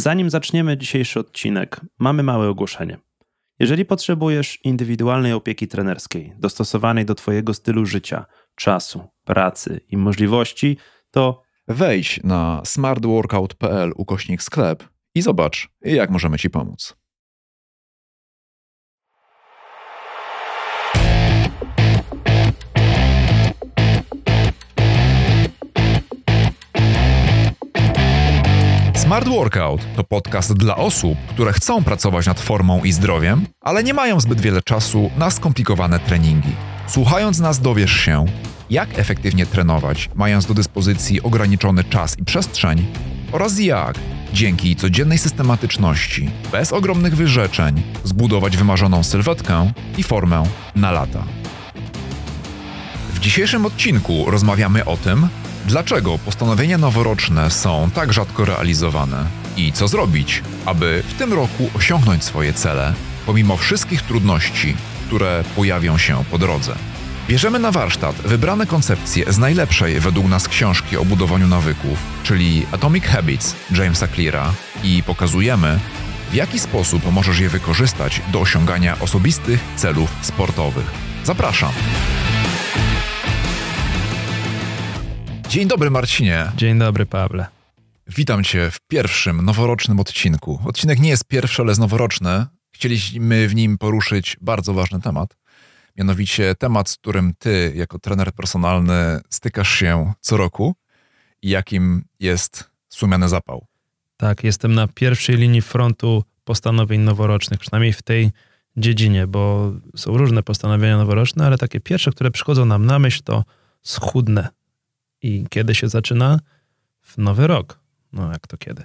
Zanim zaczniemy dzisiejszy odcinek, mamy małe ogłoszenie. Jeżeli potrzebujesz indywidualnej opieki trenerskiej, dostosowanej do Twojego stylu życia, czasu, pracy i możliwości, to Wejdź na smartworkout.pl ukośnik sklep i zobacz, jak możemy Ci pomóc. Smart Workout to podcast dla osób, które chcą pracować nad formą i zdrowiem, ale nie mają zbyt wiele czasu na skomplikowane treningi. Słuchając nas dowiesz się, jak efektywnie trenować, mając do dyspozycji ograniczony czas i przestrzeń, oraz jak, dzięki codziennej systematyczności, bez ogromnych wyrzeczeń, zbudować wymarzoną sylwetkę i formę na lata. W dzisiejszym odcinku rozmawiamy o tym, dlaczego postanowienia noworoczne są tak rzadko realizowane i co zrobić, aby w tym roku osiągnąć swoje cele, pomimo wszystkich trudności, które pojawią się po drodze. Bierzemy na warsztat wybrane koncepcje z najlepszej według nas książki o budowaniu nawyków, czyli Atomic Habits Jamesa Cleara i pokazujemy, w jaki sposób możesz je wykorzystać do osiągania osobistych celów sportowych. Zapraszam! Dzień dobry, Marcinie. Dzień dobry, Pawle. Witam Cię w pierwszym noworocznym odcinku. Odcinek nie jest pierwszy, ale jest noworoczny. Chcieliśmy w nim poruszyć bardzo ważny temat. Mianowicie temat, z którym Ty, jako trener personalny, stykasz się co roku i jakim jest sumiany zapał. Tak, jestem na pierwszej linii frontu postanowień noworocznych, przynajmniej w tej dziedzinie, bo są różne postanowienia noworoczne, ale takie pierwsze, które przychodzą nam na myśl, to schudne. I kiedy się zaczyna? W nowy rok. No jak to kiedy?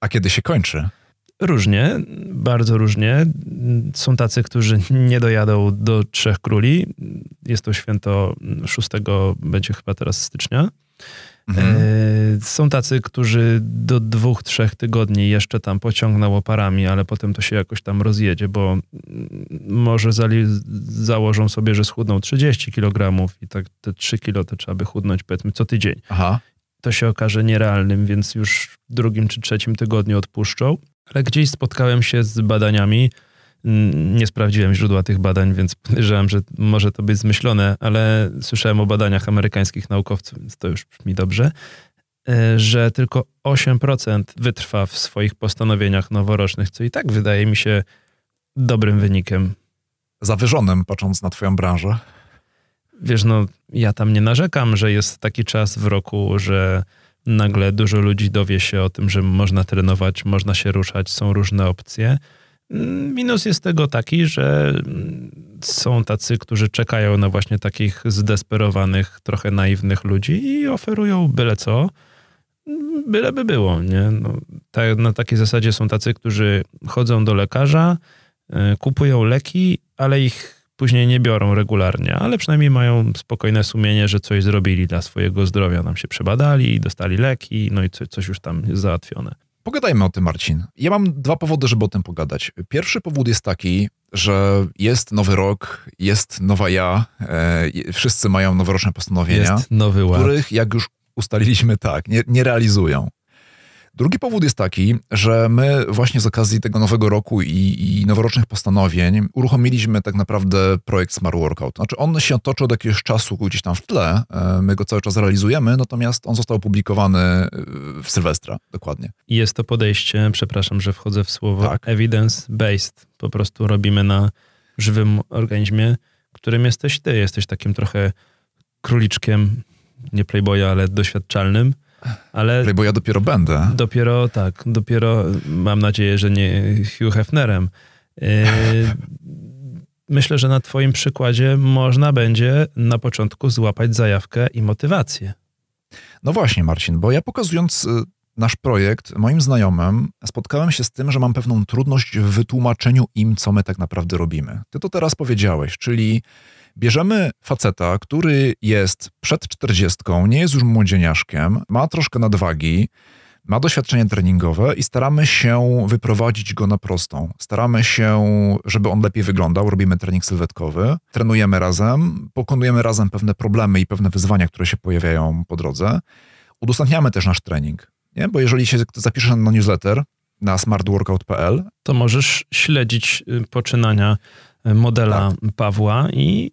A kiedy się kończy? Różnie, bardzo różnie. Są tacy, którzy nie dojadą do Trzech Króli. Jest to święto 6 będzie chyba teraz stycznia. Mhm. E, są tacy, którzy do dwóch, trzech tygodni jeszcze tam pociągną oparami, ale potem to się jakoś tam rozjedzie, bo może założą sobie, że schudną 30 kg i tak te 3 kg to trzeba by chudnąć powiedzmy co tydzień. Aha. To się okaże nierealnym, więc już w drugim czy trzecim tygodniu odpuszczą. Ale gdzieś spotkałem się z badaniami, nie sprawdziłem źródła tych badań, więc podejrzewam, że może to być zmyślone, ale słyszałem o badaniach amerykańskich naukowców, więc to już brzmi dobrze, e, że tylko 8% wytrwa w swoich postanowieniach noworocznych, co i tak wydaje mi się dobrym wynikiem. Zawyżonym, patrząc na Twoją branżę. Wiesz, no ja tam nie narzekam, że jest taki czas w roku, że nagle dużo ludzi dowie się o tym, że można trenować, można się ruszać, są różne opcje. Minus jest tego taki, że są tacy, którzy czekają na właśnie takich zdesperowanych, trochę naiwnych ludzi i oferują byle co, byle by było, nie? No, tak, na takiej zasadzie są tacy, którzy chodzą do lekarza, y, kupują leki, ale ich później nie biorą regularnie, ale przynajmniej mają spokojne sumienie, że coś zrobili dla swojego zdrowia. Nam się przebadali, dostali leki, no i coś już tam jest załatwione. Pogadajmy o tym, Marcin. Ja mam dwa powody, żeby o tym pogadać. Pierwszy powód jest taki, że jest nowy rok, jest nowa ja, e, wszyscy mają noworoczne postanowienia, jest nowy ład. których, jak już ustaliliśmy, tak, nie, nie realizują. Drugi powód jest taki, że my właśnie z okazji tego nowego roku i, i, noworocznych postanowień uruchomiliśmy tak naprawdę projekt Smart Workout. Znaczy on się toczy od jakiegoś czasu gdzieś tam w tle, e, my go cały czas realizujemy, natomiast on został opublikowany e, w Sylwestra, dokładnie. I jest to podejście, przepraszam, że wchodzę w słowo, tak. evidence-based. Po prostu robimy na żywym organizmie, którym jesteś ty. Jesteś takim trochę króliczkiem, nie playboya, ale doświadczalnym ale... Bo ja dopiero będę. Dopiero, tak, dopiero mam nadzieję, że nie Hugh Hefnerem. Yy, myślę, że na twoim przykładzie można będzie na początku złapać zajawkę i motywację. No właśnie, Marcin, bo ja pokazując y, nasz projekt moim znajomym, spotkałem się z tym, że mam pewną trudność w wytłumaczeniu im, co my tak naprawdę robimy. Ty to teraz powiedziałeś, czyli Bierzemy faceta, który jest przed czterdziestką, nie jest już młodzieniaszkiem, ma troszkę nadwagi, ma doświadczenie treningowe i staramy się wyprowadzić go na prostą. Staramy się, żeby on lepiej wyglądał, robimy trening sylwetkowy, trenujemy razem, pokonujemy razem pewne problemy i pewne wyzwania, które się pojawiają po drodze. Udostępniamy też nasz trening, nie? bo jeżeli się zapiszesz na newsletter, na smartworkout.pl. To możesz śledzić y, poczynania modela tak. Pawła i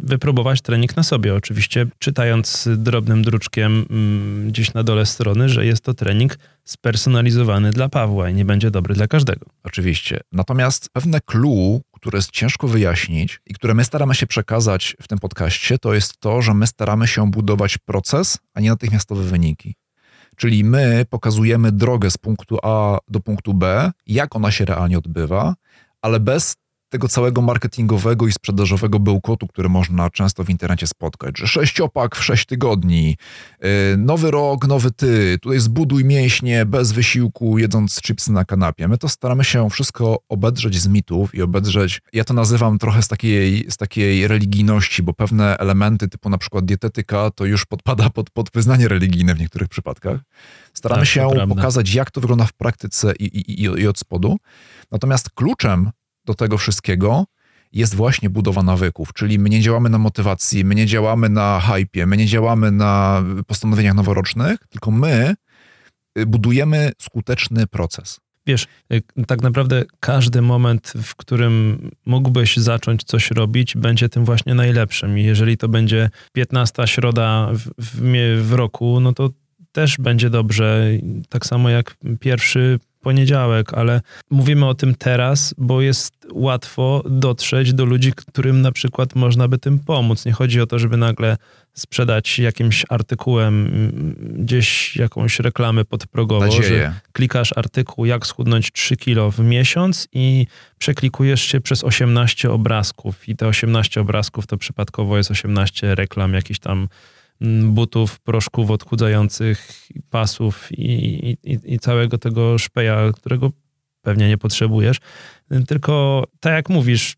wypróbować trening na sobie. Oczywiście czytając drobnym druczkiem mm, gdzieś na dole strony, że jest to trening spersonalizowany dla Pawła i nie będzie dobry dla każdego. Oczywiście. Natomiast pewne clue, które jest ciężko wyjaśnić i które my staramy się przekazać w tym podcaście, to jest to, że my staramy się budować proces, a nie natychmiastowe wyniki. Czyli my pokazujemy drogę z punktu A do punktu B, jak ona się realnie odbywa, ale bez tego całego marketingowego i sprzedażowego bełkotu, który można często w internecie spotkać, że sześciopak w sześć tygodni, yy, nowy rok, nowy ty, tutaj zbuduj mięśnie bez wysiłku, jedząc chipsy na kanapie. My to staramy się wszystko obedrzeć z mitów i obedrzeć, ja to nazywam trochę z takiej, z takiej religijności, bo pewne elementy typu na przykład dietetyka to już podpada pod, pod wyznanie religijne w niektórych przypadkach. Staramy tak, się pokazać, jak to wygląda w praktyce i, i, i, i od spodu. Natomiast kluczem do tego wszystkiego jest właśnie budowa nawyków, czyli my nie działamy na motywacji, my nie działamy na hypie, my nie działamy na postanowieniach noworocznych, tylko my y, budujemy skuteczny proces. Wiesz, y, tak naprawdę każdy moment, w którym mógłbyś zacząć coś robić, będzie tym właśnie najlepszym. I jeżeli to będzie 15 środa w, w, w roku, no to też będzie dobrze. Tak samo jak pierwszy poniedziałek, ale mówimy o tym teraz, bo jest łatwo dotrzeć do ludzi, którym na przykład można by tym pomóc. Nie chodzi o to, żeby nagle sprzedać jakimś artykułem gdzieś jakąś reklamę podprogową, Nadzieję. że klikasz artykuł jak schudnąć 3 kilo w miesiąc i przeklikujesz się przez 18 obrazków i te 18 obrazków to przypadkowo jest 18 reklam jakichś tam Mm, butów, proszków odchudzających, pasów i, i, i całego tego szpeja, którego pewnie nie potrzebujesz. Tylko tak jak mówisz,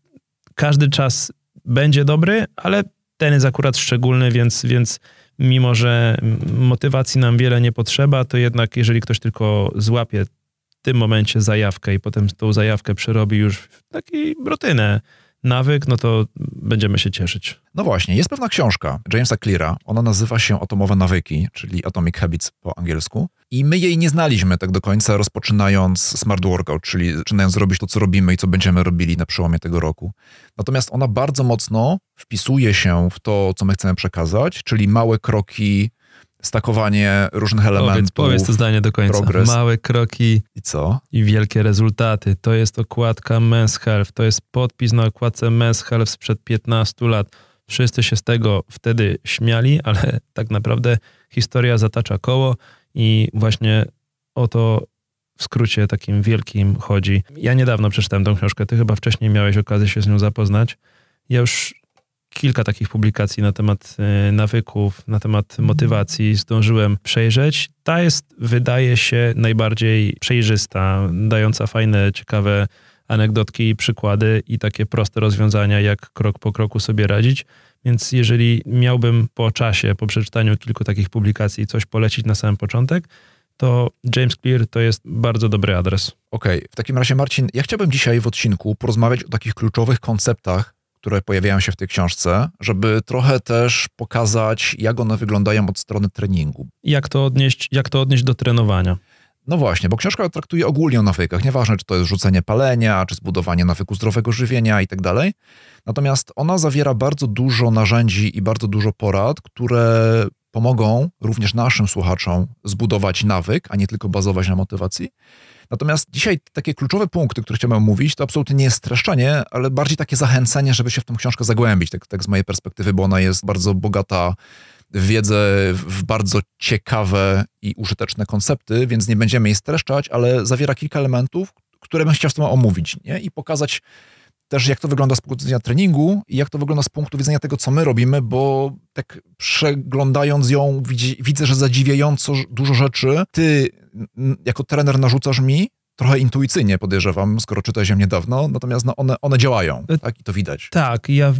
każdy czas będzie dobry, ale ten jest akurat szczególny, więc, więc mimo, że motywacji nam wiele nie potrzeba, to jednak jeżeli ktoś tylko złapie w tym momencie zajawkę i potem tą zajawkę przerobi już w taką rutynę, nawyk, no to będziemy się cieszyć. No właśnie, jest pewna książka Jamesa Cleara, ona nazywa się Atomowe Nawyki, czyli Atomic Habits po angielsku. I my jej nie znaliśmy tak do końca, rozpoczynając Smart Workout, czyli zaczynając robić to, co robimy i co będziemy robili na przełomie tego roku. Natomiast ona bardzo mocno wpisuje się w to, co my chcemy przekazać, czyli małe kroki, stakowanie różnych elementów. Powiedz, powiedz to zdanie do końca. Progres. Małe kroki. I co? I wielkie rezultaty. To jest okładka Men's Health. To jest podpis na okładce Men's Health sprzed 15 lat. Wszyscy się z tego wtedy śmiali, ale tak naprawdę historia zatacza koło i właśnie o to w skrócie takim wielkim chodzi. Ja niedawno przeczytałem tą książkę, ty chyba wcześniej miałeś okazję się z nią zapoznać. Ja już kilka takich publikacji na temat e, nawyków, na temat motywacji zdążyłem przejrzeć. Ta jest, wydaje się, najbardziej przejrzysta, dająca fajne, ciekawe anegdotki i przykłady i takie proste rozwiązania, jak krok po kroku sobie radzić. Więc jeżeli miałbym po czasie, po przeczytaniu kilku takich publikacji coś polecić na samym początek, to James Clear to jest bardzo dobry adres. Okej, okay. w takim razie Marcin, ja chciałbym dzisiaj w odcinku porozmawiać o takich kluczowych konceptach, które pojawiają się w tej książce, żeby trochę też pokazać, jak one wyglądają od strony treningu. Jak to odnieść, jak to odnieść do trenowania? No właśnie, bo książka traktuje ogólnie o nawykach, nieważne czy to jest rzucenie palenia, czy zbudowanie nawyku zdrowego żywienia i tak dalej. Natomiast ona zawiera bardzo dużo narzędzi i bardzo dużo porad, które pomogą również naszym słuchaczom zbudować nawyk, a nie tylko bazować na motywacji. Natomiast dzisiaj takie kluczowe punkty, które chciałbym omówić, to absolutnie nie jest streszczenie, ale bardziej takie zachęcenie, żeby się w tą książkę zagłębić, tak, tak z mojej perspektywy, bo ona jest bardzo bogata wiedzę, w bardzo ciekawe i użyteczne koncepty, więc nie będziemy jej streszczać, ale zawiera kilka elementów, które bym chciał z tym omówić nie? i pokazać też jak to wygląda z punktu widzenia treningu i jak to wygląda z punktu widzenia tego, co my robimy, bo tak przeglądając ją widzę, że zadziwiająco dużo rzeczy ty jako trener narzucasz mi, trochę intuicyjnie podejrzewam, skoro czytałeś ją niedawno, natomiast no one, one działają, e, tak? I to widać. Tak, ja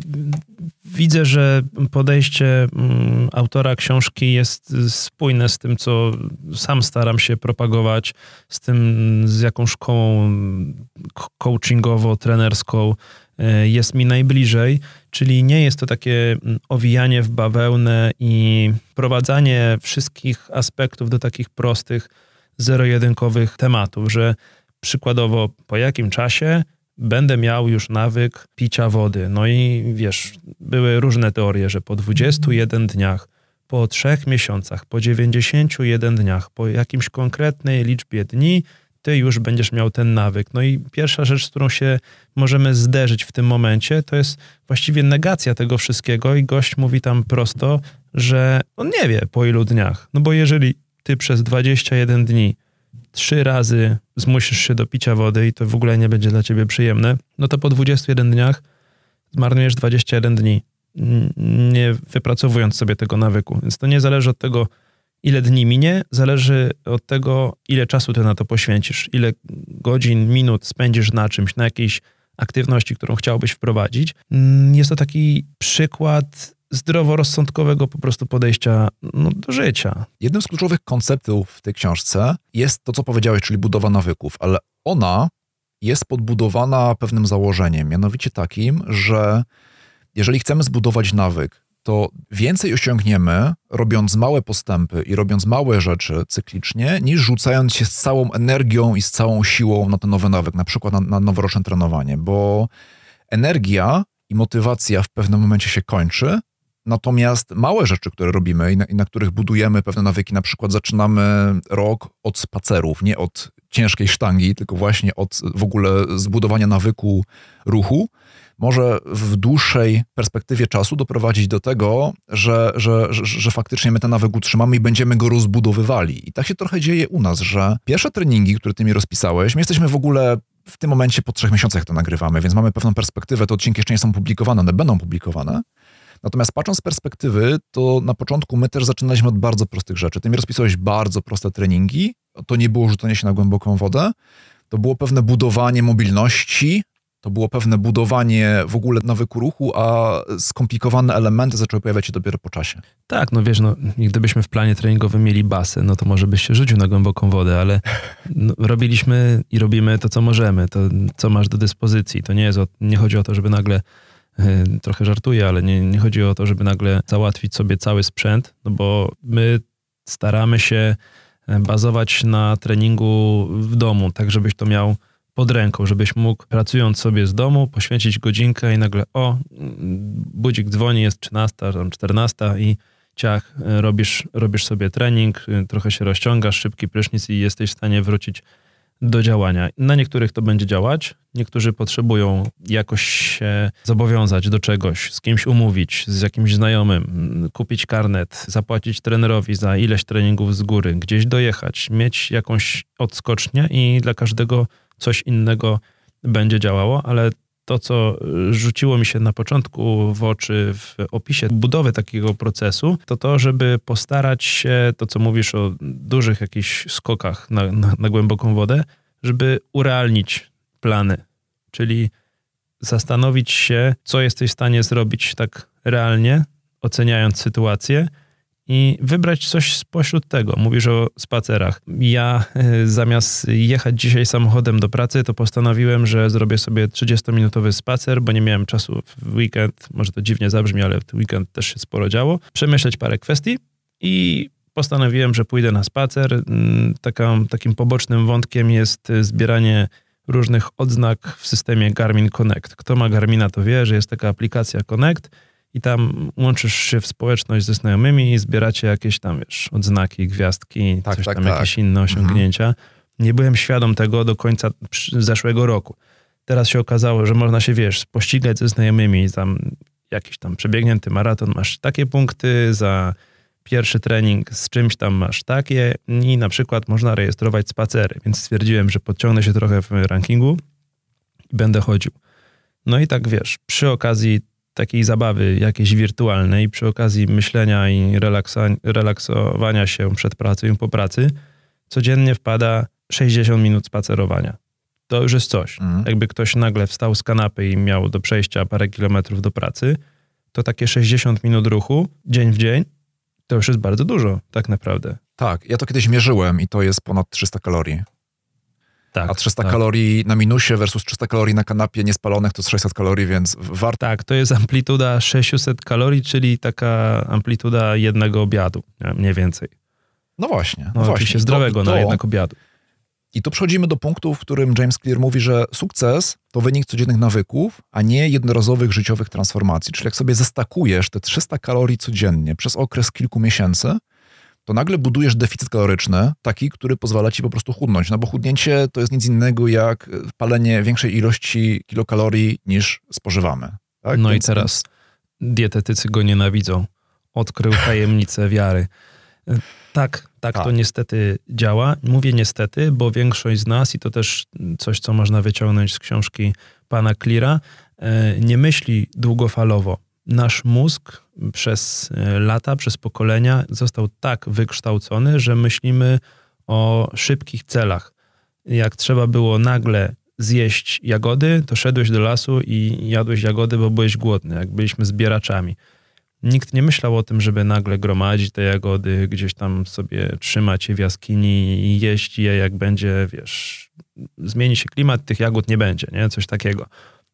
widzę, że podejście mm, autora książki jest spójne z tym, co sam staram się propagować, z tym, z jaką szkołą coachingowo-trenerską e, jest mi najbliżej, czyli nie jest to takie mm, owijanie w bawełnę i prowadzanie wszystkich aspektów do takich prostych zero-jedynkowych tematów, że przykładowo po jakim czasie będę miał już nawyk picia wody. No i wiesz, były różne teorie, że po 21 dniach, po 3 miesiącach, po 91 dniach, po jakimś konkretnej liczbie dni, ty już będziesz miał ten nawyk. No i pierwsza rzecz, z którą się możemy zderzyć w tym momencie, to jest właściwie negacja tego wszystkiego i gość mówi tam prosto, że on nie wie po ilu dniach. No bo jeżeli ty przez 21 dni trzy razy zmusisz się do picia wody i to w ogóle nie będzie dla ciebie przyjemne, no to po 21 dniach zmarnujesz 21 dni, nie wypracowując sobie tego nawyku. Więc to nie zależy od tego, ile dni minie, zależy od tego, ile czasu ty na to poświęcisz, ile godzin, minut spędzisz na czymś, na jakiejś aktywności, którą chciałbyś wprowadzić. Jest to taki przykład zdroworozsądkowego po prostu podejścia no, do życia. Jednym z kluczowych konceptów w tej książce jest to, co powiedziałeś, czyli budowa nawyków, ale ona jest podbudowana pewnym założeniem, mianowicie takim, że jeżeli chcemy zbudować nawyk, to więcej osiągniemy, robiąc małe postępy i robiąc małe rzeczy cyklicznie, niż rzucając się z całą energią i z całą siłą na ten nowy nawyk, na przykład na, na noworoczne trenowanie, bo energia i motywacja w pewnym momencie się kończy, Natomiast małe rzeczy, które robimy i na, i na, których budujemy pewne nawyki, na przykład zaczynamy rok od spacerów, nie od ciężkiej sztangi, tylko właśnie od w ogóle zbudowania nawyku ruchu, może w dłuższej perspektywie czasu doprowadzić do tego, że, że, że, że faktycznie my ten nawyk utrzymamy i będziemy go rozbudowywali. I tak się trochę dzieje u nas, że pierwsze treningi, które ty mi rozpisałeś, my jesteśmy w ogóle w tym momencie po trzech miesiącach to nagrywamy, więc mamy pewną perspektywę, te odcinki jeszcze nie są publikowane, one będą publikowane. Natomiast patrząc z perspektywy, to na początku my też zaczynaliśmy od bardzo prostych rzeczy. Ty mi rozpisałeś bardzo proste treningi, to nie było rzucenie się na głęboką wodę, to było pewne budowanie mobilności, to było pewne budowanie w ogóle nawyku ruchu, a skomplikowane elementy zaczęły pojawiać się dopiero po czasie. Tak, no wiesz, no, gdybyśmy w planie treningowym mieli basen, no to może byś się rzucił na głęboką wodę, ale no, robiliśmy i robimy to, co możemy, to, co masz do dyspozycji. To nie jest, o, nie chodzi o to, żeby nagle trochę żartuję, ale nie, nie chodzi o to, żeby nagle załatwić sobie cały sprzęt, no bo my staramy się y, bazować na treningu w domu, tak żebyś to miał pod ręką, żebyś mógł pracując sobie z domu poświęcić godzinkę i nagle o, budzik dzwoni, jest 13, tam 14 i ciach, robisz, robisz sobie trening, trochę się rozciągasz, szybki prysznic i jesteś w stanie wrócić do działania. Na niektórych to będzie działać, niektórzy potrzebują jakoś się zobowiązać do czegoś, z kimś umówić, z jakimś znajomym, kupić karnet, zapłacić trenerowi za ileś treningów z góry, gdzieś dojechać, mieć jakąś odskocznię i dla każdego coś innego będzie działało, ale to, co rzuciło mi się na początku w oczy w opisie budowy takiego procesu, to to, żeby postarać się, to co mówisz o dużych jakichś skokach na, na, na głęboką wodę, żeby urealnić plany, czyli zastanowić się, co jesteś w stanie zrobić tak realnie, oceniając sytuację i wybrać coś spośród tego. Mówisz o spacerach. Ja y, zamiast jechać dzisiaj samochodem do pracy, to postanowiłem, że zrobię sobie 30-minutowy spacer, bo nie miałem czasu w weekend, może to dziwnie zabrzmi, ale w weekend też się sporo działo, przemyśleć parę kwestii i postanowiłem, że pójdę na spacer. Mm, takim pobocznym wątkiem jest zbieranie różnych odznak w systemie Garmin Connect. Kto ma Garmina, to wie, że jest taka aplikacja Connect, i tam łączysz się w społeczność ze znajomymi i zbieracie jakieś tam, wiesz, odznaki, gwiazdki, tak, coś tak, tam, tak. jakieś inne mhm. osiągnięcia. Mhm. Nie byłem świadom tego do końca zeszłego roku. Teraz się okazało, że można się, wiesz, pościgać ze znajomymi, tam jakiś tam przebiegnięty maraton, masz takie punkty, za pierwszy trening z czymś tam masz takie i na przykład można rejestrować spacery, więc stwierdziłem, że podciągnę się trochę w rankingu i będę chodził. No i tak wiesz, przy okazji takiej zabawy jakiejś wirtualnej przy okazji myślenia i relaksowania się przed pracą i po pracy, codziennie wpada 60 minut spacerowania. To już jest coś. Mhm. Jakby ktoś nagle wstał z kanapy i miał do przejścia parę kilometrów do pracy, to takie 60 minut ruchu dzień w dzień to już jest bardzo dużo, tak naprawdę. Tak, ja to kiedyś mierzyłem i to jest ponad 300 kalorii. Tak, a 300 tak. kalorii na minusie versus 300 kalorii na kanapie niespalonych to jest 600 kalorii, więc warto. Tak, to jest amplituda 600 kalorii, czyli taka amplituda jednego obiadu, mniej więcej. No właśnie. No, No, właśnie. I to- zdrowego i na to- jednak obiadu. I tu przechodzimy do punktu, w którym James Clear mówi, że sukces to wynik codziennych nawyków, a nie jednorazowych życiowych transformacji. Czyli jak sobie zestakujesz te 300 kalorii codziennie przez okres kilku miesięcy, to nagle budujesz deficyt kaloryczny, taki, który pozwala ci po prostu chudnąć. No bo chudnięcie to jest nic innego jak palenie większej ilości kilokalorii niż spożywamy. Tak? No i Więc- teraz dietetycy go nienawidzą. Odkrył tajemnicę wiary. Tak, tak, Tak. to niestety działa. Mówię niestety, bo większość z nas, i to też coś, co można wyciągnąć z książki pana Cleara, e, nie myśli długofalowo. Nasz mózg przez e, lata, przez pokolenia został tak wykształcony, że myślimy o szybkich celach. Jak trzeba było nagle zjeść jagody, to szedłeś do lasu i jadłeś jagody, bo byłeś głodny, jak byliśmy zbieraczami. Nikt nie myślał o tym, żeby nagle gromadzić te jagody, gdzieś tam sobie trzymać je w jaskini i jeść je, jak będzie, wiesz, zmieni się klimat, tych jagód nie będzie, nie? Coś takiego.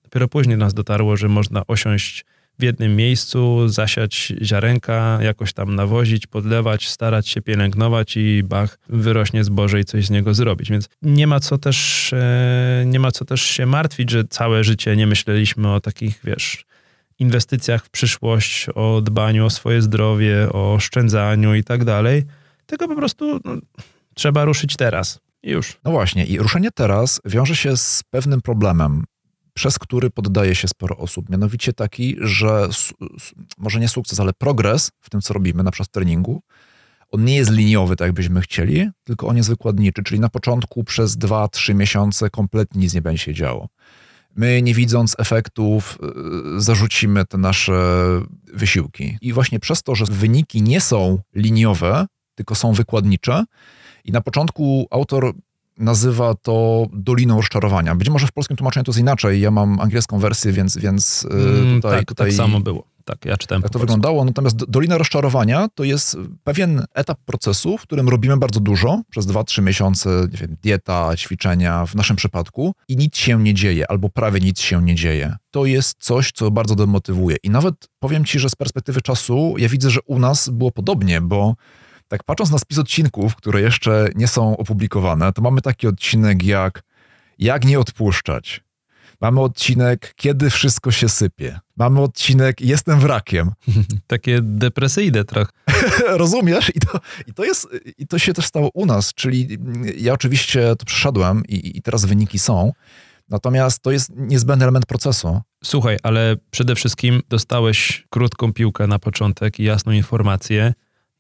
Dopiero później nas dotarło, że można osiąść w jednym miejscu, zasiać ziarenka, jakoś tam nawozić, podlewać, starać się pielęgnować i bach, wyrośnie zboże i coś z niego zrobić. Więc nie ma co też, e, nie ma co też się martwić, że całe życie nie myśleliśmy o takich, wiesz, inwestycjach w przyszłość, o dbaniu o swoje zdrowie, o oszczędzaniu i tak dalej. Tylko po prostu no, trzeba ruszyć teraz. Już. No właśnie, i ruszenie teraz wiąże się z pewnym problemem, przez który poddaje się sporo osób. Mianowicie taki, że może nie sukces, ale progres w tym, co robimy, na przykład w treningu, on nie jest liniowy, tak jak byśmy chcieli, tylko on jest wykładniczy, czyli na początku przez 2-3 miesiące kompletnie nic nie będzie się działo. My, nie widząc efektów, yy, zarzucimy te nasze wysiłki. I właśnie przez to, że wyniki nie są liniowe, tylko są wykładnicze, i na początku autor nazywa to Doliną Rozczarowania. Być może w polskim tłumaczeniu to jest inaczej. Ja mam angielską wersję, więc, więc yy, Mm, tutaj, tak, tutaj tak samo było. Tak, ja czytałem tak to wyglądało. Natomiast do- Dolina Rozczarowania to jest pewien etap procesu, w którym robimy bardzo dużo przez 2-3 miesiące, nie wiem, dieta, ćwiczenia w naszym przypadku i nic się nie dzieje, albo prawie nic się nie dzieje. To jest coś, co bardzo demotywuje. I nawet powiem ci, że z perspektywy czasu ja widzę, że u nas było podobnie, bo tak patrząc na spis odcinków, które jeszcze nie są opublikowane, to mamy taki odcinek jak Jak nie odpuszczać. Mamy odcinek Kiedy wszystko się sypie. Mamy odcinek Jestem wrakiem. Takie depresyjne trochę. Rozumiesz? I to, i, to jest, I to się też stało u nas, czyli ja oczywiście to przeszedłem i, i teraz wyniki są, natomiast to jest niezbędny element procesu. Słuchaj, ale przede wszystkim dostałeś krótką piłkę na początek i jasną informację,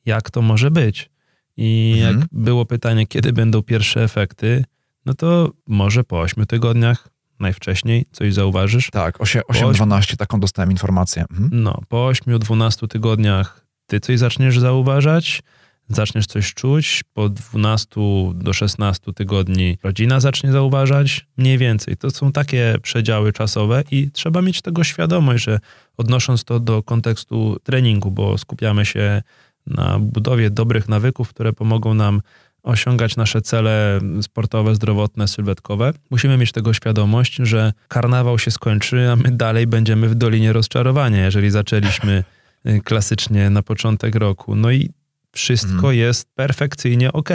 jak to może być. I Mhm. jak było pytanie, kiedy będą pierwsze efekty, no to może po 8 tygodniach najwcześniej coś zauważysz. Tak, 8, ośm- 8-12, taką dostałem informację. Mhm. No, po 8-12 tygodniach ty coś zaczniesz zauważać, zaczniesz coś czuć, po 12 do 16 tygodni rodzina zacznie zauważać, mniej więcej. To są takie przedziały czasowe i trzeba mieć tego świadomość, że odnosząc to do kontekstu treningu, bo skupiamy się na budowie dobrych nawyków, które pomogą nam osiągać nasze cele sportowe, zdrowotne, sylwetkowe, musimy mieć tego świadomość, że karnawał się skończy, a my dalej będziemy w Dolinie Rozczarowania, jeżeli zaczęliśmy y, klasycznie na początek roku. No i wszystko Mhm. jest perfekcyjnie ok.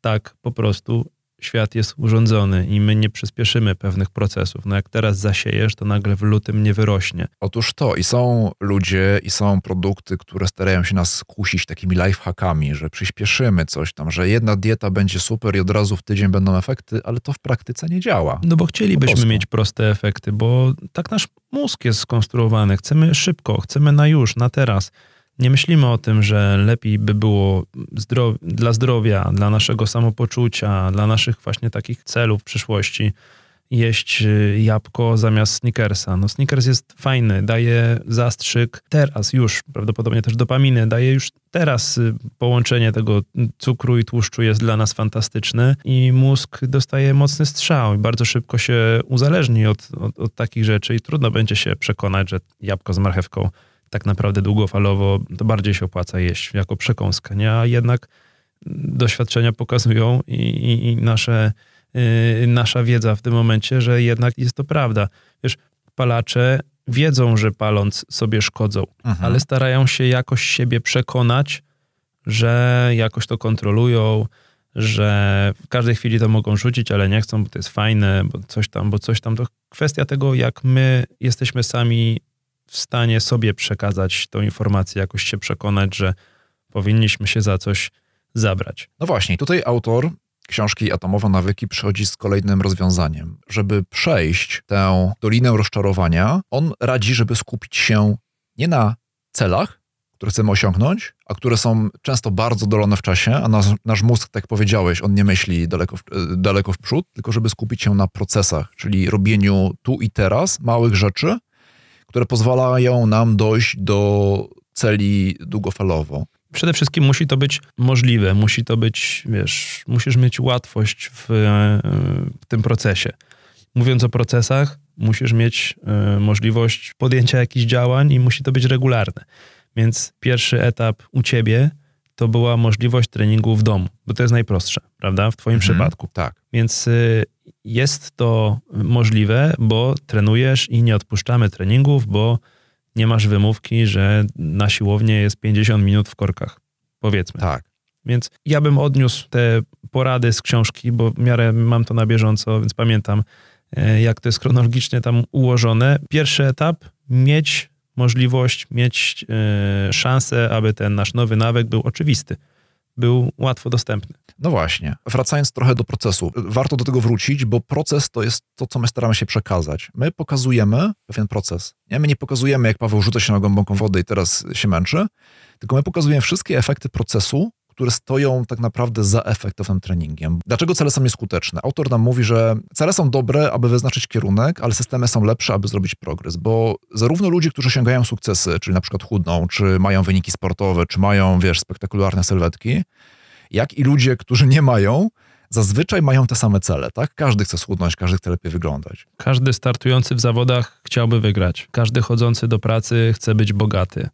Tak po prostu świat jest urządzony i my nie przyspieszymy pewnych procesów. No jak teraz zasiejesz, to nagle w lutym nie wyrośnie. Otóż to i są ludzie i są produkty, które starają się nas kusić takimi lifehackami, że przyspieszymy coś tam, że jedna dieta będzie super i od razu w tydzień będą efekty, ale to w praktyce nie działa. No bo chcielibyśmy mieć proste efekty, bo tak nasz mózg jest skonstruowany. Chcemy szybko, chcemy na już, na teraz. Nie myślimy o tym, że lepiej by było dla zdrowia, dla naszego samopoczucia, dla naszych właśnie takich celów w przyszłości jeść y, jabłko zamiast Snickersa. No Snickers jest fajny, daje zastrzyk teraz już, prawdopodobnie też dopaminy, daje już teraz y, połączenie tego cukru i tłuszczu jest dla nas fantastyczne i mózg dostaje mocny strzał i bardzo szybko się uzależni od, od, od takich rzeczy i trudno będzie się przekonać, że jabłko z marchewką tak naprawdę długofalowo to bardziej się opłaca jeść jako przekąskę, nie? A jednak doświadczenia pokazują i, i, i nasze, yy, nasza wiedza w tym momencie, że jednak jest to prawda. Wiesz, palacze wiedzą, że paląc sobie szkodzą, Mhm. ale starają się jakoś siebie przekonać, że jakoś to kontrolują, że w każdej chwili to mogą rzucić, ale nie chcą, bo to jest fajne, bo coś tam, bo coś tam. To kwestia tego, jak my jesteśmy sami w stanie sobie przekazać tą informację, jakoś się przekonać, że powinniśmy się za coś zabrać. No właśnie, tutaj autor książki Atomowe Nawyki przychodzi z kolejnym rozwiązaniem. Żeby przejść tę dolinę rozczarowania, on radzi, żeby skupić się nie na celach, które chcemy osiągnąć, a które są często bardzo dolone w czasie, a nasz, nasz mózg, tak powiedziałeś, on nie myśli daleko w, daleko w przód, tylko żeby skupić się na procesach, czyli robieniu tu i teraz małych rzeczy, które pozwalają nam dojść do celi długofalowo. Przede wszystkim musi to być możliwe, musi to być, wiesz, musisz mieć łatwość w, w tym procesie. Mówiąc o procesach, musisz mieć y, możliwość podjęcia jakichś działań i musi to być regularne. Więc pierwszy etap u ciebie to była możliwość treningu w domu, bo to jest najprostsze, prawda? W twoim mhm, przypadku. Tak. Więc y, jest to możliwe, bo trenujesz i nie odpuszczamy treningów, bo nie masz wymówki, że na siłownię jest 50 minut w korkach, powiedzmy. Tak. Więc ja bym odniósł te porady z książki, bo w miarę mam to na bieżąco, więc pamiętam, e, jak to jest chronologicznie tam ułożone. Pierwszy etap, mieć możliwość, mieć e, szansę, aby ten nasz nowy nawyk był oczywisty, był łatwo dostępny. No właśnie, wracając trochę do procesu, warto do tego wrócić, bo proces to jest to, co my staramy się przekazać. My pokazujemy pewien proces. Nie? My nie pokazujemy, jak Paweł rzuca się na głęboką wodę i teraz się męczy, tylko my pokazujemy wszystkie efekty procesu, które stoją tak naprawdę za efektownym treningiem. Dlaczego cele są nieskuteczne? Autor nam mówi, że cele są dobre, aby wyznaczyć kierunek, ale systemy są lepsze, aby zrobić progres, bo zarówno ludzie, którzy osiągają sukcesy, czyli na przykład chudną, czy mają wyniki sportowe, czy mają, wiesz, spektakularne sylwetki, jak i ludzie, którzy nie mają, zazwyczaj mają te same cele, tak? Każdy chce schudnąć, każdy chce lepiej wyglądać. Każdy startujący w zawodach chciałby wygrać. Każdy chodzący do pracy chce być bogaty.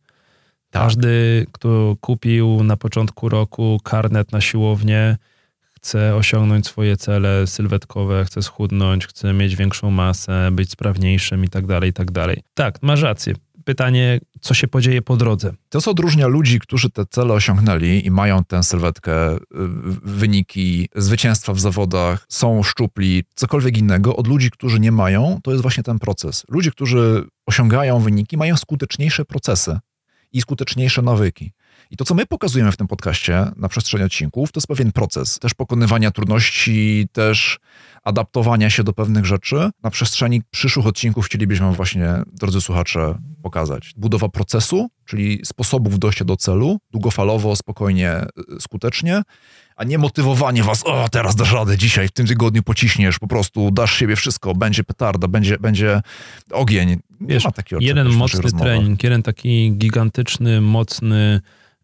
Każdy, kto kupił na początku roku karnet na siłownię, chce osiągnąć swoje cele sylwetkowe, chce schudnąć, chce mieć większą masę, być sprawniejszym i tak dalej, i tak dalej. Tak, masz rację. Pytanie, co się podzieje po drodze? To, co odróżnia ludzi, którzy te cele osiągnęli i mają tę sylwetkę, y, wyniki, zwycięstwa w zawodach, są szczupli, cokolwiek innego, od ludzi, którzy nie mają, to jest właśnie ten proces. Ludzie, którzy osiągają wyniki, mają skuteczniejsze procesy i skuteczniejsze nawyki. I to, co my pokazujemy w tym podcaście na przestrzeni odcinków, to jest pewien proces też pokonywania trudności, też adaptowania się do pewnych rzeczy. Na przestrzeni przyszłych odcinków chcielibyśmy właśnie, drodzy słuchacze, pokazać. Budowa procesu, czyli sposobów dojścia do celu, długofalowo, spokojnie, skutecznie, a nie motywowanie was, o teraz dasz radę, dzisiaj, w tym tygodniu pociśniesz, po prostu dasz siebie wszystko, będzie petarda, będzie, będzie ogień. Wiesz, jeden mocny trening, jeden taki gigantyczny, mocny,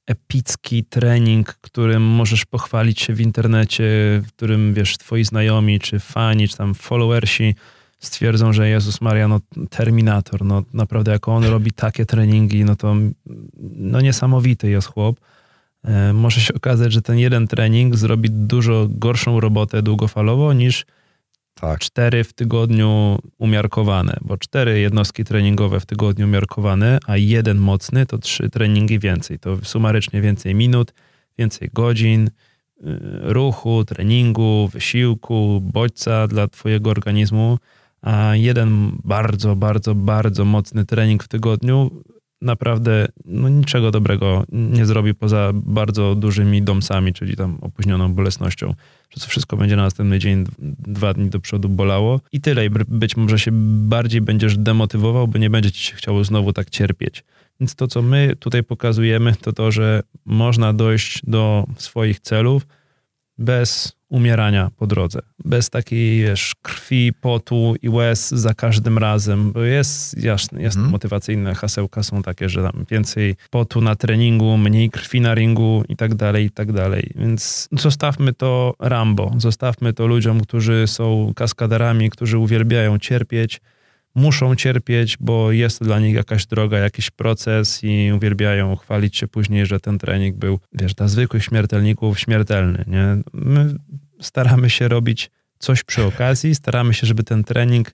epicki trening, którym możesz pochwalić się w internecie, w którym, wiesz, twoi znajomi, czy fani, czy tam followersi stwierdzą, że Jezus Maria, no Terminator, no naprawdę jak on robi takie treningi, no to no niesamowity jest chłop. E, może się okazać, że ten jeden trening zrobi dużo gorszą robotę długofalowo niż tak. cztery w tygodniu umiarkowane, bo cztery jednostki treningowe w tygodniu umiarkowane, a jeden mocny to trzy treningi więcej. To sumarycznie więcej minut, więcej godzin y, ruchu, treningu, wysiłku, bodźca dla twojego organizmu, a jeden bardzo, bardzo, bardzo mocny trening w tygodniu naprawdę no, niczego dobrego nie zrobi poza bardzo dużymi domsami, czyli tam opóźnioną bolesnością, że to wszystko będzie na następny dzień, dwa dni do przodu bolało i tyle. I być może się bardziej będziesz demotywował, bo nie będzie ci się chciało znowu tak cierpieć. Więc to, co my tutaj pokazujemy, to to, że można dojść do swoich celów bez umierania po drodze. Bez takiej, wiesz, krwi, potu i łez za każdym razem, bo jest, jasne, jest hmm. motywacyjne hasełka są takie, że tam więcej potu na treningu, mniej krwi na ringu i tak dalej, i tak dalej. Więc zostawmy to Rambo, zostawmy to ludziom, którzy są kaskaderami, którzy uwielbiają cierpieć, muszą cierpieć, bo jest dla nich jakaś droga, jakiś proces i uwielbiają chwalić się później, że ten trening był, wiesz, dla zwykłych śmiertelników śmiertelny, nie? My staramy się robić coś przy okazji, staramy się, żeby ten trening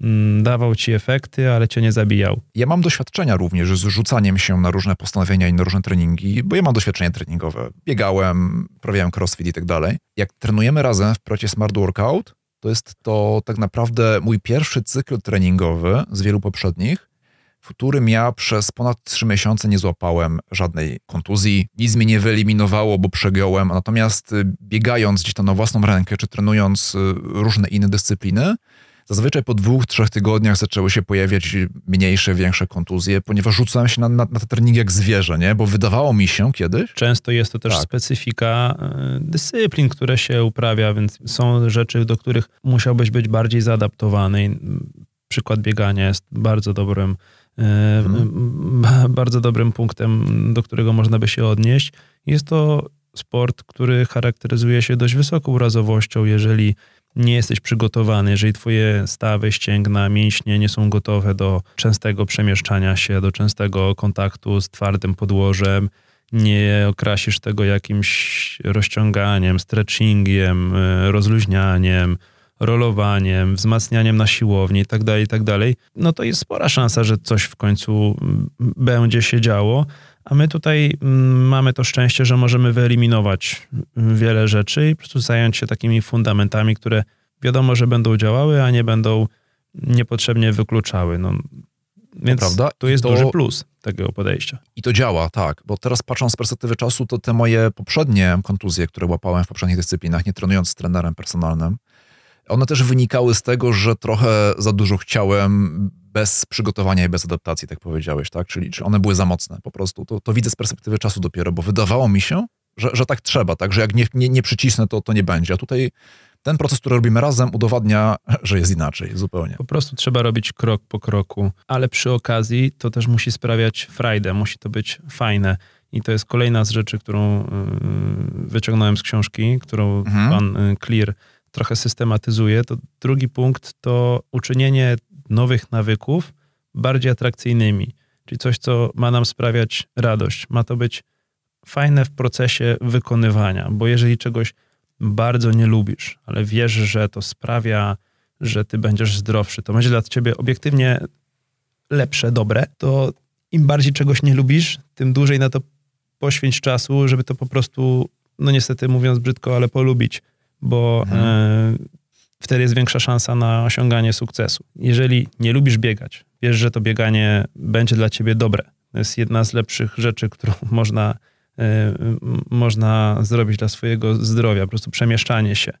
mm, dawał ci efekty, ale cię nie zabijał. Ja mam doświadczenia również z rzucaniem się na różne postanowienia i na różne treningi, bo ja mam doświadczenie treningowe. Biegałem, prawiałem crossfit i tak dalej. Jak trenujemy razem w procie Smart Workout, to jest to tak naprawdę mój pierwszy cykl treningowy z wielu poprzednich, w którym ja przez ponad trzy miesiące nie złapałem żadnej kontuzji, nic mnie nie wyeliminowało, bo przegiąłem, natomiast y, biegając gdzieś tam na własną rękę, czy trenując y, różne inne dyscypliny, Zazwyczaj po dwóch, trzech tygodniach zaczęły się pojawiać mniejsze, większe kontuzje, ponieważ rzucałem się na, na, na te treningi jak zwierzę, nie? Bo wydawało mi się kiedyś... Często jest to też tak. specyfika y, dyscyplin, które się uprawia, więc są rzeczy, do których musiałbyś być bardziej zaadaptowany. Przykład biegania jest bardzo dobrym hmm. bardzo dobrym punktem, do którego można by się odnieść. Jest to sport, który charakteryzuje się dość wysoką razowością, jeżeli nie jesteś przygotowany, jeżeli twoje stawy, ścięgna, mięśnie nie są gotowe do częstego przemieszczania się, do częstego kontaktu z twardym podłożem, nie okrasisz tego jakimś rozciąganiem, stretchingiem, e, rozluźnianiem, rolowaniem, wzmacnianiem na siłowni itd., tak itd., tak no to jest spora szansa, że coś w końcu będzie się działo. A my tutaj mm, mamy to szczęście, że możemy wyeliminować wiele rzeczy i po prostu zająć się takimi fundamentami, które wiadomo, że będą działały, a nie będą niepotrzebnie wykluczały. No, więc Prawda? to jest to, duży plus tego podejścia. I to działa, tak, bo teraz patrząc z perspektywy czasu, to te moje poprzednie kontuzje, które łapałem w poprzednich dyscyplinach, nie trenując z trenerem personalnym, one też wynikały z tego, że trochę za dużo chciałem bez przygotowania i bez adaptacji, tak powiedziałeś, tak? Czyli czy one były za mocne po prostu. To, to widzę z perspektywy czasu dopiero, bo wydawało mi się, że, że tak trzeba, tak? Że jak nie, nie, nie przycisnę, to, to nie będzie. A tutaj ten proces, który robimy razem, udowadnia, że jest inaczej zupełnie. Po prostu trzeba robić krok po kroku, ale przy okazji to też musi sprawiać frajdę, musi to być fajne. I to jest kolejna z rzeczy, którą yy, wyciągnąłem z książki, którą mhm. pan yy, Clear trochę systematyzuje, to drugi punkt to uczynienie nowych nawyków bardziej atrakcyjnymi, czyli coś, co ma nam sprawiać radość. Ma to być fajne w procesie wykonywania, bo jeżeli czegoś bardzo nie lubisz, ale wiesz, że to sprawia, że ty będziesz zdrowszy, to będzie dla ciebie obiektywnie lepsze, dobre, to im bardziej czegoś nie lubisz, tym dłużej na to poświęć czasu, żeby to po prostu, no niestety mówiąc brzydko, ale polubić bo mhm. E, wtedy jest większa szansa na osiąganie sukcesu. Jeżeli nie lubisz biegać, wiesz, że to bieganie będzie dla ciebie dobre. To jest jedna z lepszych rzeczy, którą można, e, można zrobić dla swojego zdrowia, po prostu przemieszczanie się.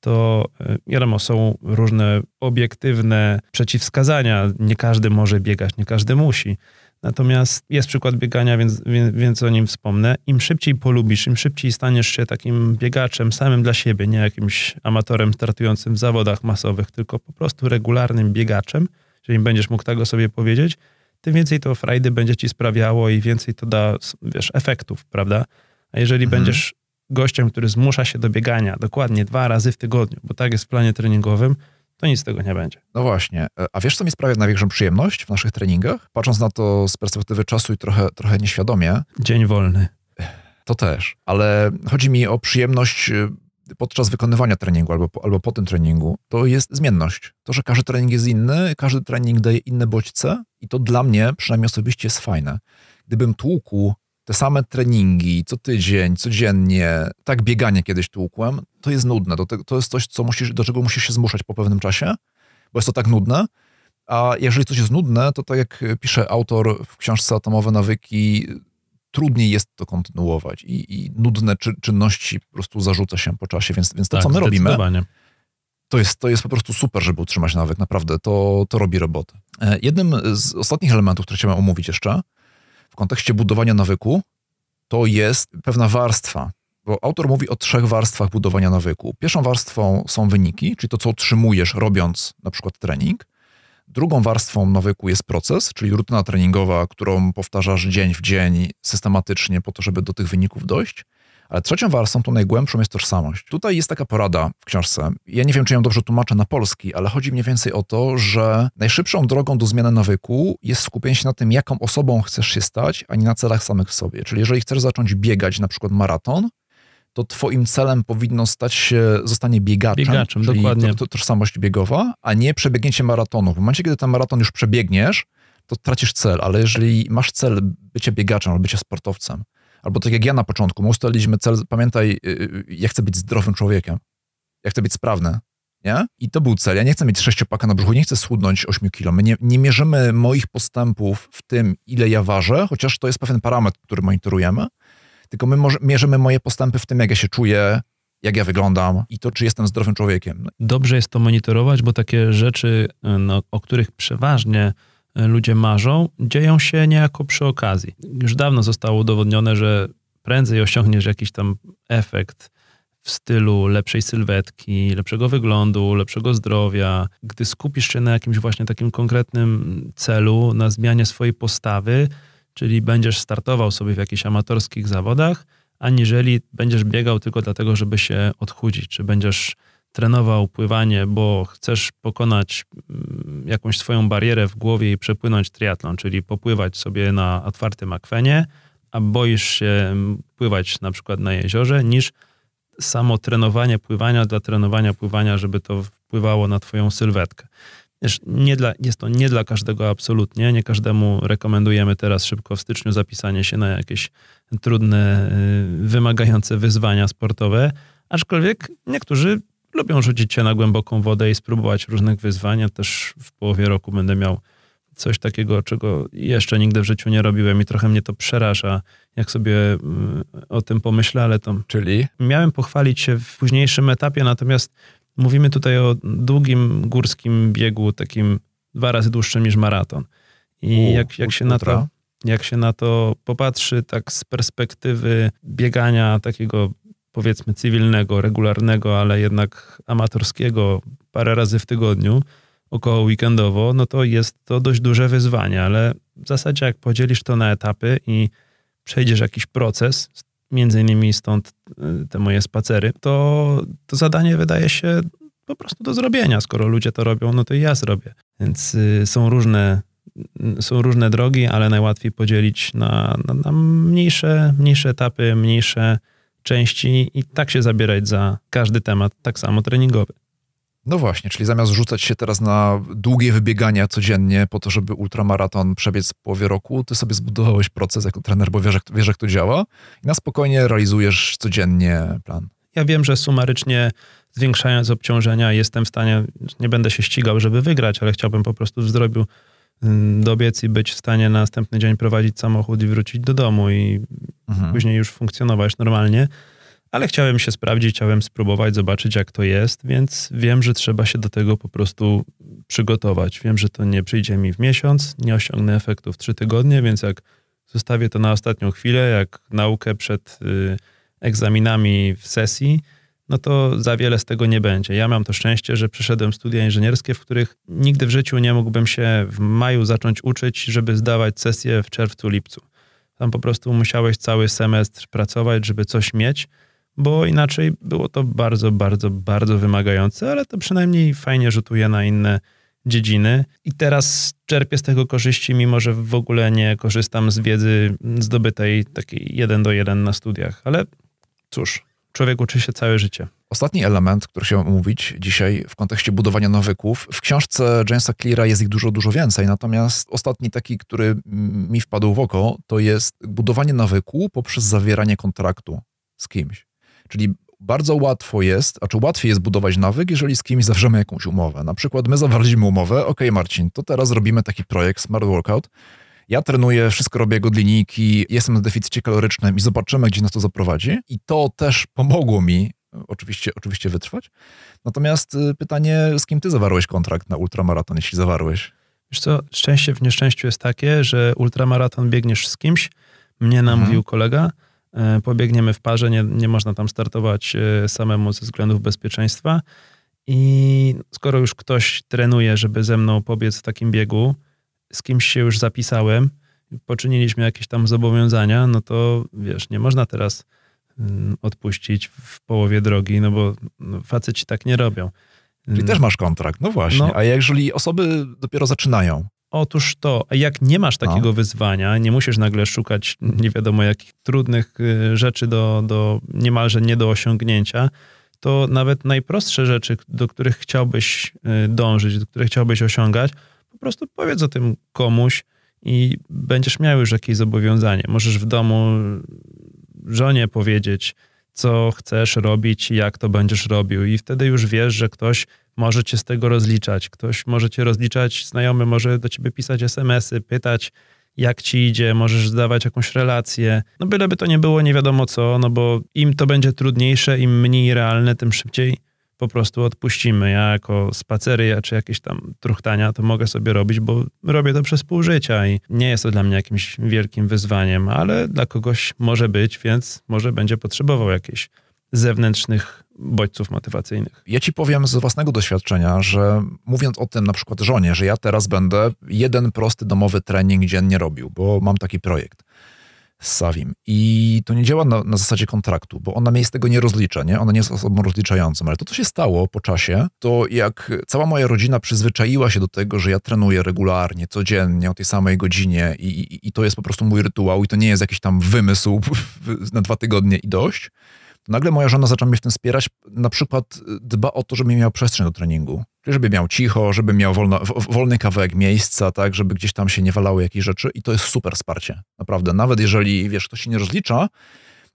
To e, wiadomo, są różne obiektywne przeciwwskazania. Nie każdy może biegać, nie każdy musi Natomiast jest przykład biegania, więc, więc o nim wspomnę. Im szybciej polubisz, im szybciej staniesz się takim biegaczem samym dla siebie, nie jakimś amatorem startującym w zawodach masowych, tylko po prostu regularnym biegaczem, jeżeli będziesz mógł tego sobie powiedzieć, tym więcej to frajdy będzie ci sprawiało i więcej to da, wiesz, efektów, prawda? A jeżeli mhm. będziesz gościem, który zmusza się do biegania dokładnie dwa razy w tygodniu, bo tak jest w planie treningowym, to nic z tego nie będzie. No właśnie. E, a wiesz, co mi sprawia największą przyjemność w naszych treningach? Patrząc na to z perspektywy czasu i trochę, trochę nieświadomie. Dzień wolny. To też. Ale chodzi mi o przyjemność e, podczas wykonywania treningu albo po, albo po tym treningu. To jest zmienność. To, że każdy trening jest inny, każdy trening daje inne bodźce i to dla mnie, przynajmniej osobiście, jest fajne. Gdybym tłukł te same treningi co tydzień, codziennie, tak bieganie kiedyś tłukłem, to jest nudne. To, to jest coś, co musisz, do czego musisz się zmuszać po pewnym czasie, bo jest to tak nudne. A jeżeli coś jest nudne, to tak jak pisze autor w książce Atomowe Nawyki, trudniej jest to kontynuować i, i nudne czy, czynności po prostu zarzuca się po czasie, więc, więc to, tak, co my robimy, to jest, to jest po prostu super, żeby utrzymać nawyk, naprawdę, to, to robi robotę. E, jednym z ostatnich elementów, które chciałem omówić jeszcze, kontekście budowania nawyku, to jest pewna warstwa, bo autor mówi o trzech warstwach budowania nawyku. Pierwszą warstwą są wyniki, czyli to, co otrzymujesz robiąc na przykład trening. Drugą warstwą nawyku jest proces, czyli rutyna treningowa, którą powtarzasz dzień w dzień systematycznie po to, żeby do tych wyników dojść. Ale trzecią warstwą, tą najgłębszą, jest tożsamość. Tutaj jest taka porada w książce. Ja nie wiem, czy ją dobrze tłumaczę na polski, ale chodzi mniej więcej o to, że najszybszą drogą do zmiany nawyku jest skupienie się na tym, jaką osobą chcesz się stać, a nie na celach samych w sobie. Czyli jeżeli chcesz zacząć biegać na przykład maraton, to twoim celem powinno stać się zostanie biegaczem, Biegaczem, czyli dokładnie. To, to tożsamość biegowa, a nie przebiegnięcie maratonu. W momencie, kiedy ten maraton już przebiegniesz, to tracisz cel, ale jeżeli masz cel bycie biegaczem albo bycie sportowcem, albo tak jak ja na początku, my ustaliliśmy cel, pamiętaj, yy, ja chcę być zdrowym człowiekiem, ja chcę być sprawny, nie? I to był cel. Ja nie chcę mieć sześciopaka na brzuchu, nie chcę schudnąć 8 kilo. My nie, nie mierzymy moich postępów w tym, ile ja ważę, chociaż to jest pewien parametr, który monitorujemy, tylko my mierzymy moje postępy w tym, jak ja się czuję, jak ja wyglądam i to, czy jestem zdrowym człowiekiem. Dobrze jest to monitorować, bo takie rzeczy, no, o których przeważnie ludzie marzą, dzieją się niejako przy okazji. Już dawno zostało udowodnione, że prędzej osiągniesz jakiś tam efekt w stylu lepszej sylwetki, lepszego wyglądu, lepszego zdrowia, gdy skupisz się na jakimś właśnie takim konkretnym celu, na zmianie swojej postawy, czyli będziesz startował sobie w jakichś amatorskich zawodach, aniżeli będziesz biegał tylko dlatego, żeby się odchudzić, czy będziesz trenował pływanie, bo chcesz pokonać mm, jakąś swoją barierę w głowie i przepłynąć triatlon, czyli popływać sobie na otwartym akwenie, a boisz się mm, pływać na przykład na jeziorze, niż samo trenowanie pływania dla trenowania pływania, żeby to wpływało na twoją sylwetkę. Nie dla, jest to nie dla każdego absolutnie, nie każdemu rekomendujemy teraz szybko w styczniu zapisanie się na jakieś trudne, y, wymagające wyzwania sportowe, aczkolwiek niektórzy lubią rzucić się na głęboką wodę i spróbować różnych wyzwań. Ja też w połowie roku będę miał coś takiego, czego jeszcze nigdy w życiu nie robiłem i trochę mnie to przeraża, jak sobie y, o tym pomyślę, ale to... Czyli? Miałem pochwalić się w późniejszym etapie, natomiast mówimy tutaj o długim górskim biegu, takim dwa razy dłuższym niż maraton. I U, jak, jak, się na to, jak się na to popatrzy tak z perspektywy biegania takiego powiedzmy cywilnego, regularnego, ale jednak amatorskiego parę razy w tygodniu, około weekendowo, no to jest to dość duże wyzwanie, ale w zasadzie jak podzielisz to na etapy i przejdziesz jakiś proces, między innymi stąd y, te moje spacery, to, to zadanie wydaje się po prostu do zrobienia. Skoro ludzie to robią, no to i ja zrobię. Więc y, są różne, y, są różne drogi, ale najłatwiej podzielić na, na, na mniejsze, mniejsze etapy, mniejsze części i tak się zabierać za każdy temat, tak samo treningowy. No właśnie, czyli zamiast rzucać się teraz na długie wybiegania codziennie po to, żeby ultramaraton przebiec w połowie roku, ty sobie zbudowałeś proces jako trener, bo wiesz, jak, wiesz, jak to działa i na spokojnie realizujesz codziennie plan. Ja wiem, że sumarycznie zwiększając obciążenia jestem w stanie, nie będę się ścigał, żeby wygrać, ale chciałbym po prostu mm, dobiec i być w stanie na następny dzień prowadzić samochód i wrócić do domu i mhm. później już funkcjonować normalnie ale chciałem się sprawdzić, chciałem spróbować, zobaczyć jak to jest, więc wiem, że trzeba się do tego po prostu przygotować. Wiem, że to nie przyjdzie mi w miesiąc, nie osiągnę efektu w trzy tygodnie, więc jak zostawię to na ostatnią chwilę, jak naukę przed y, egzaminami w sesji, no to za wiele z tego nie będzie. Ja mam to szczęście, że przeszedłem studia inżynierskie, w których nigdy w życiu nie mógłbym się w maju zacząć uczyć, żeby zdawać sesję w czerwcu, lipcu. Tam po prostu musiałeś cały semestr pracować, żeby coś mieć, bo inaczej było to bardzo, bardzo, bardzo wymagające, ale to przynajmniej fajnie rzutuje na inne dziedziny. I teraz czerpię z tego korzyści, mimo że w ogóle nie korzystam z wiedzy zdobytej takiej jeden do jeden na studiach. Ale cóż, człowiek uczy się całe życie. Ostatni element, który chciałem omówić dzisiaj w kontekście budowania nawyków. W książce Jamesa Cleara jest ich dużo, dużo więcej, natomiast ostatni taki, który mi wpadł w oko, to jest budowanie nawyku poprzez zawieranie kontraktu z kimś. Czyli bardzo łatwo jest, a czy łatwiej jest budować nawyk, jeżeli z kimś zawrzemy jakąś umowę. Na przykład my zawarliśmy umowę, ok Marcin, to teraz robimy taki projekt Smart Workout, ja trenuję, wszystko robię od linijki, jestem na deficycie kalorycznym i zobaczymy, gdzie nas to zaprowadzi. I to też pomogło mi oczywiście, oczywiście wytrwać. Natomiast y, pytanie, z kim ty zawarłeś kontrakt na ultramaraton, jeśli zawarłeś? Wiesz co, szczęście w nieszczęściu jest takie, że ultramaraton biegniesz z kimś, mnie namówił mhm. kolega, E, pobiegniemy w parze, nie, nie można tam startować e, samemu ze względów bezpieczeństwa. I skoro już ktoś trenuje, żeby ze mną pobiec w takim biegu, z kimś się już zapisałem, poczyniliśmy jakieś tam zobowiązania, no to wiesz, nie można teraz mm, odpuścić w połowie drogi, no bo no, faceci tak nie robią. Czyli też masz kontrakt, no właśnie. No, A jeżeli osoby dopiero zaczynają, Otóż to, a jak nie masz takiego no. wyzwania, nie musisz nagle szukać nie wiadomo jakich trudnych y, rzeczy do, do niemalże nie do osiągnięcia, to nawet najprostsze rzeczy, do których chciałbyś y, dążyć, do których chciałbyś osiągać, po prostu powiedz o tym komuś i będziesz miał już jakieś zobowiązanie. Możesz w domu żonie powiedzieć, co chcesz robić, jak to będziesz robił, i wtedy już wiesz, że ktoś może cię z tego rozliczać. Ktoś może cię rozliczać, znajomy może do ciebie pisać SMS-y, pytać, jak ci idzie, możesz zdawać jakąś relację. No byleby to nie było nie wiadomo co, no bo im to będzie trudniejsze, im mniej realne, tym szybciej po prostu odpuścimy. Ja jako spacery, czy jakieś tam truchtania, to mogę sobie robić, bo robię to przez pół życia i nie jest to dla mnie jakimś wielkim wyzwaniem, ale dla kogoś może być, więc może będzie potrzebował jakichś zewnętrznych bodźców motywacyjnych. Ja ci powiem z własnego doświadczenia, że mówiąc o tym na przykład żonie, że ja teraz będę jeden prosty domowy trening dziennie robił, bo mam taki projekt z Savim. I to nie działa na, na, zasadzie kontraktu, bo ona mnie z tego nie rozlicza, nie? Ona nie jest osobą rozliczającą, ale to, co się stało po czasie, to jak cała moja rodzina przyzwyczaiła się do tego, że ja trenuję regularnie, codziennie, o tej samej godzinie i, i, i to jest po prostu mój rytuał i to nie jest jakiś tam wymysł na dwa tygodnie i dość, nagle moja żona zaczęła mnie w tym wspierać, na przykład dba o to, żebym miał przestrzeń do treningu. Czyli żeby miał cicho, żeby miał wolno, wolny kawałek miejsca, tak, żeby gdzieś tam się nie walały jakieś rzeczy i to jest super wsparcie, naprawdę. Nawet jeżeli, wiesz, ktoś się nie rozlicza,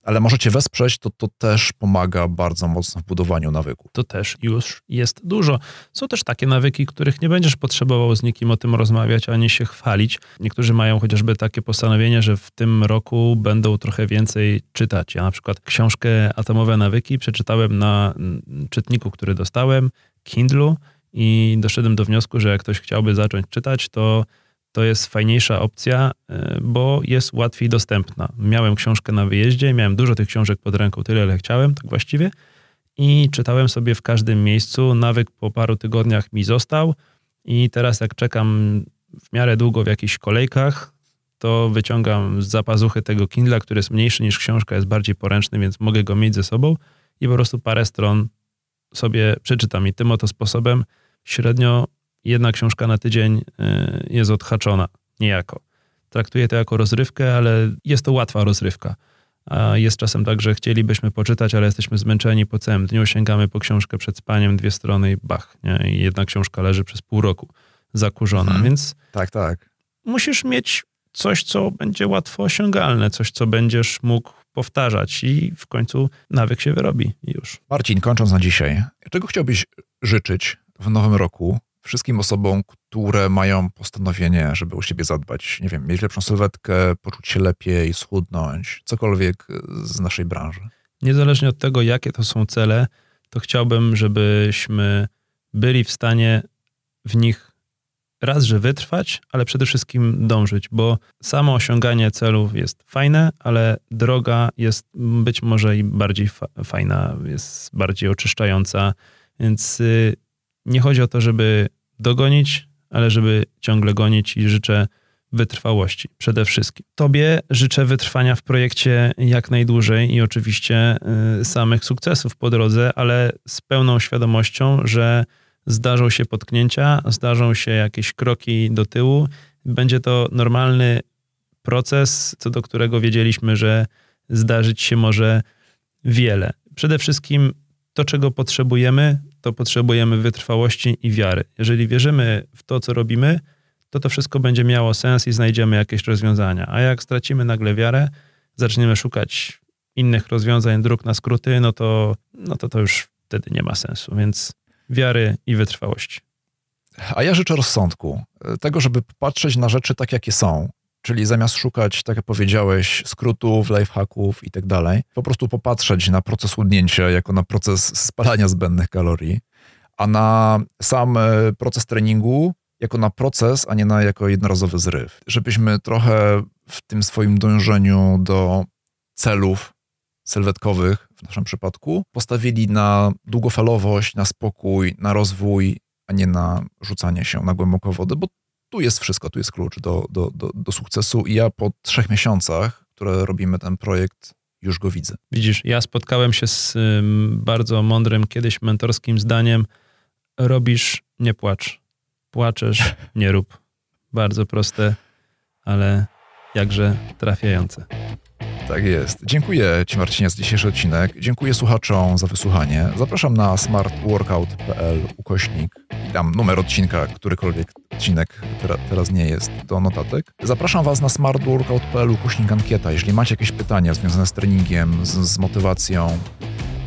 ale możecie wesprzeć, to to też pomaga bardzo mocno w budowaniu nawyku. To też już jest dużo. Są też takie nawyki, których nie będziesz potrzebował z nikim o tym rozmawiać, ani się chwalić. Niektórzy mają chociażby takie postanowienie, że w tym roku będą trochę więcej czytać. Ja na przykład książkę Atomowe Nawyki przeczytałem na czytniku, który dostałem, Kindlu i doszedłem do wniosku, że jak ktoś chciałby zacząć czytać, to to jest fajniejsza opcja, e, bo jest łatwiej dostępna. Miałem książkę na wyjeździe, miałem dużo tych książek pod ręką, tyle ile chciałem, tak właściwie, i czytałem sobie w każdym miejscu. Nawyk po paru tygodniach mi został i teraz jak czekam w miarę długo w jakichś kolejkach, to wyciągam z zapazuchy tego Kindla, który jest mniejszy niż książka, jest bardziej poręczny, więc mogę go mieć ze sobą i po prostu parę stron sobie przeczytam. I tym oto sposobem średnio jedna książka na tydzień y, jest odhaczona niejako. Traktuję to jako rozrywkę, ale jest to łatwa rozrywka. A jest czasem tak, że chcielibyśmy poczytać, ale jesteśmy zmęczeni po całym dniu, sięgamy po książkę przed spaniem, dwie strony i bach. Nie? I jedna książka leży przez pół roku zakurzona, mhm. więc... Tak, tak. Musisz mieć coś, co będzie łatwo osiągalne, coś, co będziesz mógł powtarzać i w końcu nawyk się wyrobi już. Marcin, kończąc na dzisiaj, czego chciałbyś życzyć w nowym roku wszystkim osobom, które mają postanowienie, żeby o siebie zadbać, nie wiem, mieć lepszą sylwetkę, poczuć się lepiej, schudnąć, cokolwiek z naszej branży. Niezależnie od tego, jakie to są cele, to chciałbym, żebyśmy byli w stanie w nich raz, że wytrwać, ale przede wszystkim dążyć, bo samo osiąganie celów jest fajne, ale droga jest być może i bardziej fa fajna, jest bardziej oczyszczająca, więc y, nie chodzi o to, żeby dogonić, ale żeby ciągle gonić i życzę wytrwałości przede wszystkim. Tobie życzę wytrwania w projekcie jak najdłużej i oczywiście y, samych sukcesów po drodze, ale z pełną świadomością, że zdarzą się potknięcia, zdarzą się jakieś kroki do tyłu. Będzie to normalny proces, co do którego wiedzieliśmy, że zdarzyć się może wiele. Przede wszystkim to, czego potrzebujemy, to potrzebujemy wytrwałości i wiary. Jeżeli wierzymy w to, co robimy, to to wszystko będzie miało sens i znajdziemy jakieś rozwiązania. A jak stracimy nagle wiarę, zaczniemy szukać innych rozwiązań, dróg na skróty, no to, no to to już wtedy nie ma sensu. Więc wiary i wytrwałości. A ja życzę rozsądku, tego, żeby patrzeć na rzeczy tak, jakie są. Czyli zamiast szukać, tak jak powiedziałeś, skrótów, lifehacków i tak dalej, po prostu popatrzeć na proces chudnięcia jako na proces spalania zbędnych kalorii, a na sam e, proces treningu jako na proces, a nie na jako jednorazowy zryw. Żebyśmy trochę w tym swoim dążeniu do celów sylwetkowych, w naszym przypadku, postawili na długofalowość, na spokój, na rozwój, a nie na rzucanie się na głęboką wodę, bo tu jest wszystko, tu jest klucz do, do, do, do sukcesu i ja po trzech miesiącach, które robimy ten projekt, już go widzę. Widzisz, ja spotkałem się z bardzo mądrym kiedyś mentorskim zdaniem: robisz, nie płacz. Płaczesz, nie rób. Bardzo proste, ale jakże trafiające. Tak jest. Dziękuję Ci Marcinie za dzisiejszy odcinek. Dziękuję słuchaczom za wysłuchanie. Zapraszam na smartworkout.pl ukośnik i tam numer odcinka, którykolwiek odcinek teraz nie jest, do notatek. Zapraszam Was na smartworkout.pl ukośnik ankieta, jeśli macie jakieś pytania związane z treningiem, z, z motywacją.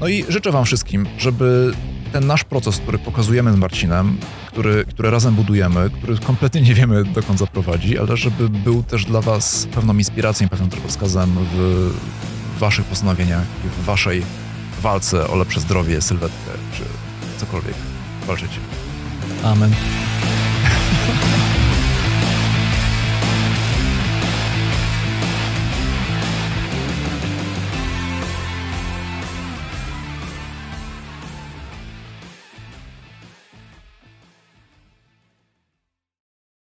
No i życzę Wam wszystkim, żeby ten nasz proces, który pokazujemy z Marcinem, który, który razem budujemy, który kompletnie nie wiemy dokąd zaprowadzi, ale żeby był też dla Was pewną inspiracją, pewnym drogowskazem w Waszych postanowieniach i w Waszej walce o lepsze zdrowie, sylwetkę czy cokolwiek walczycie. Amen.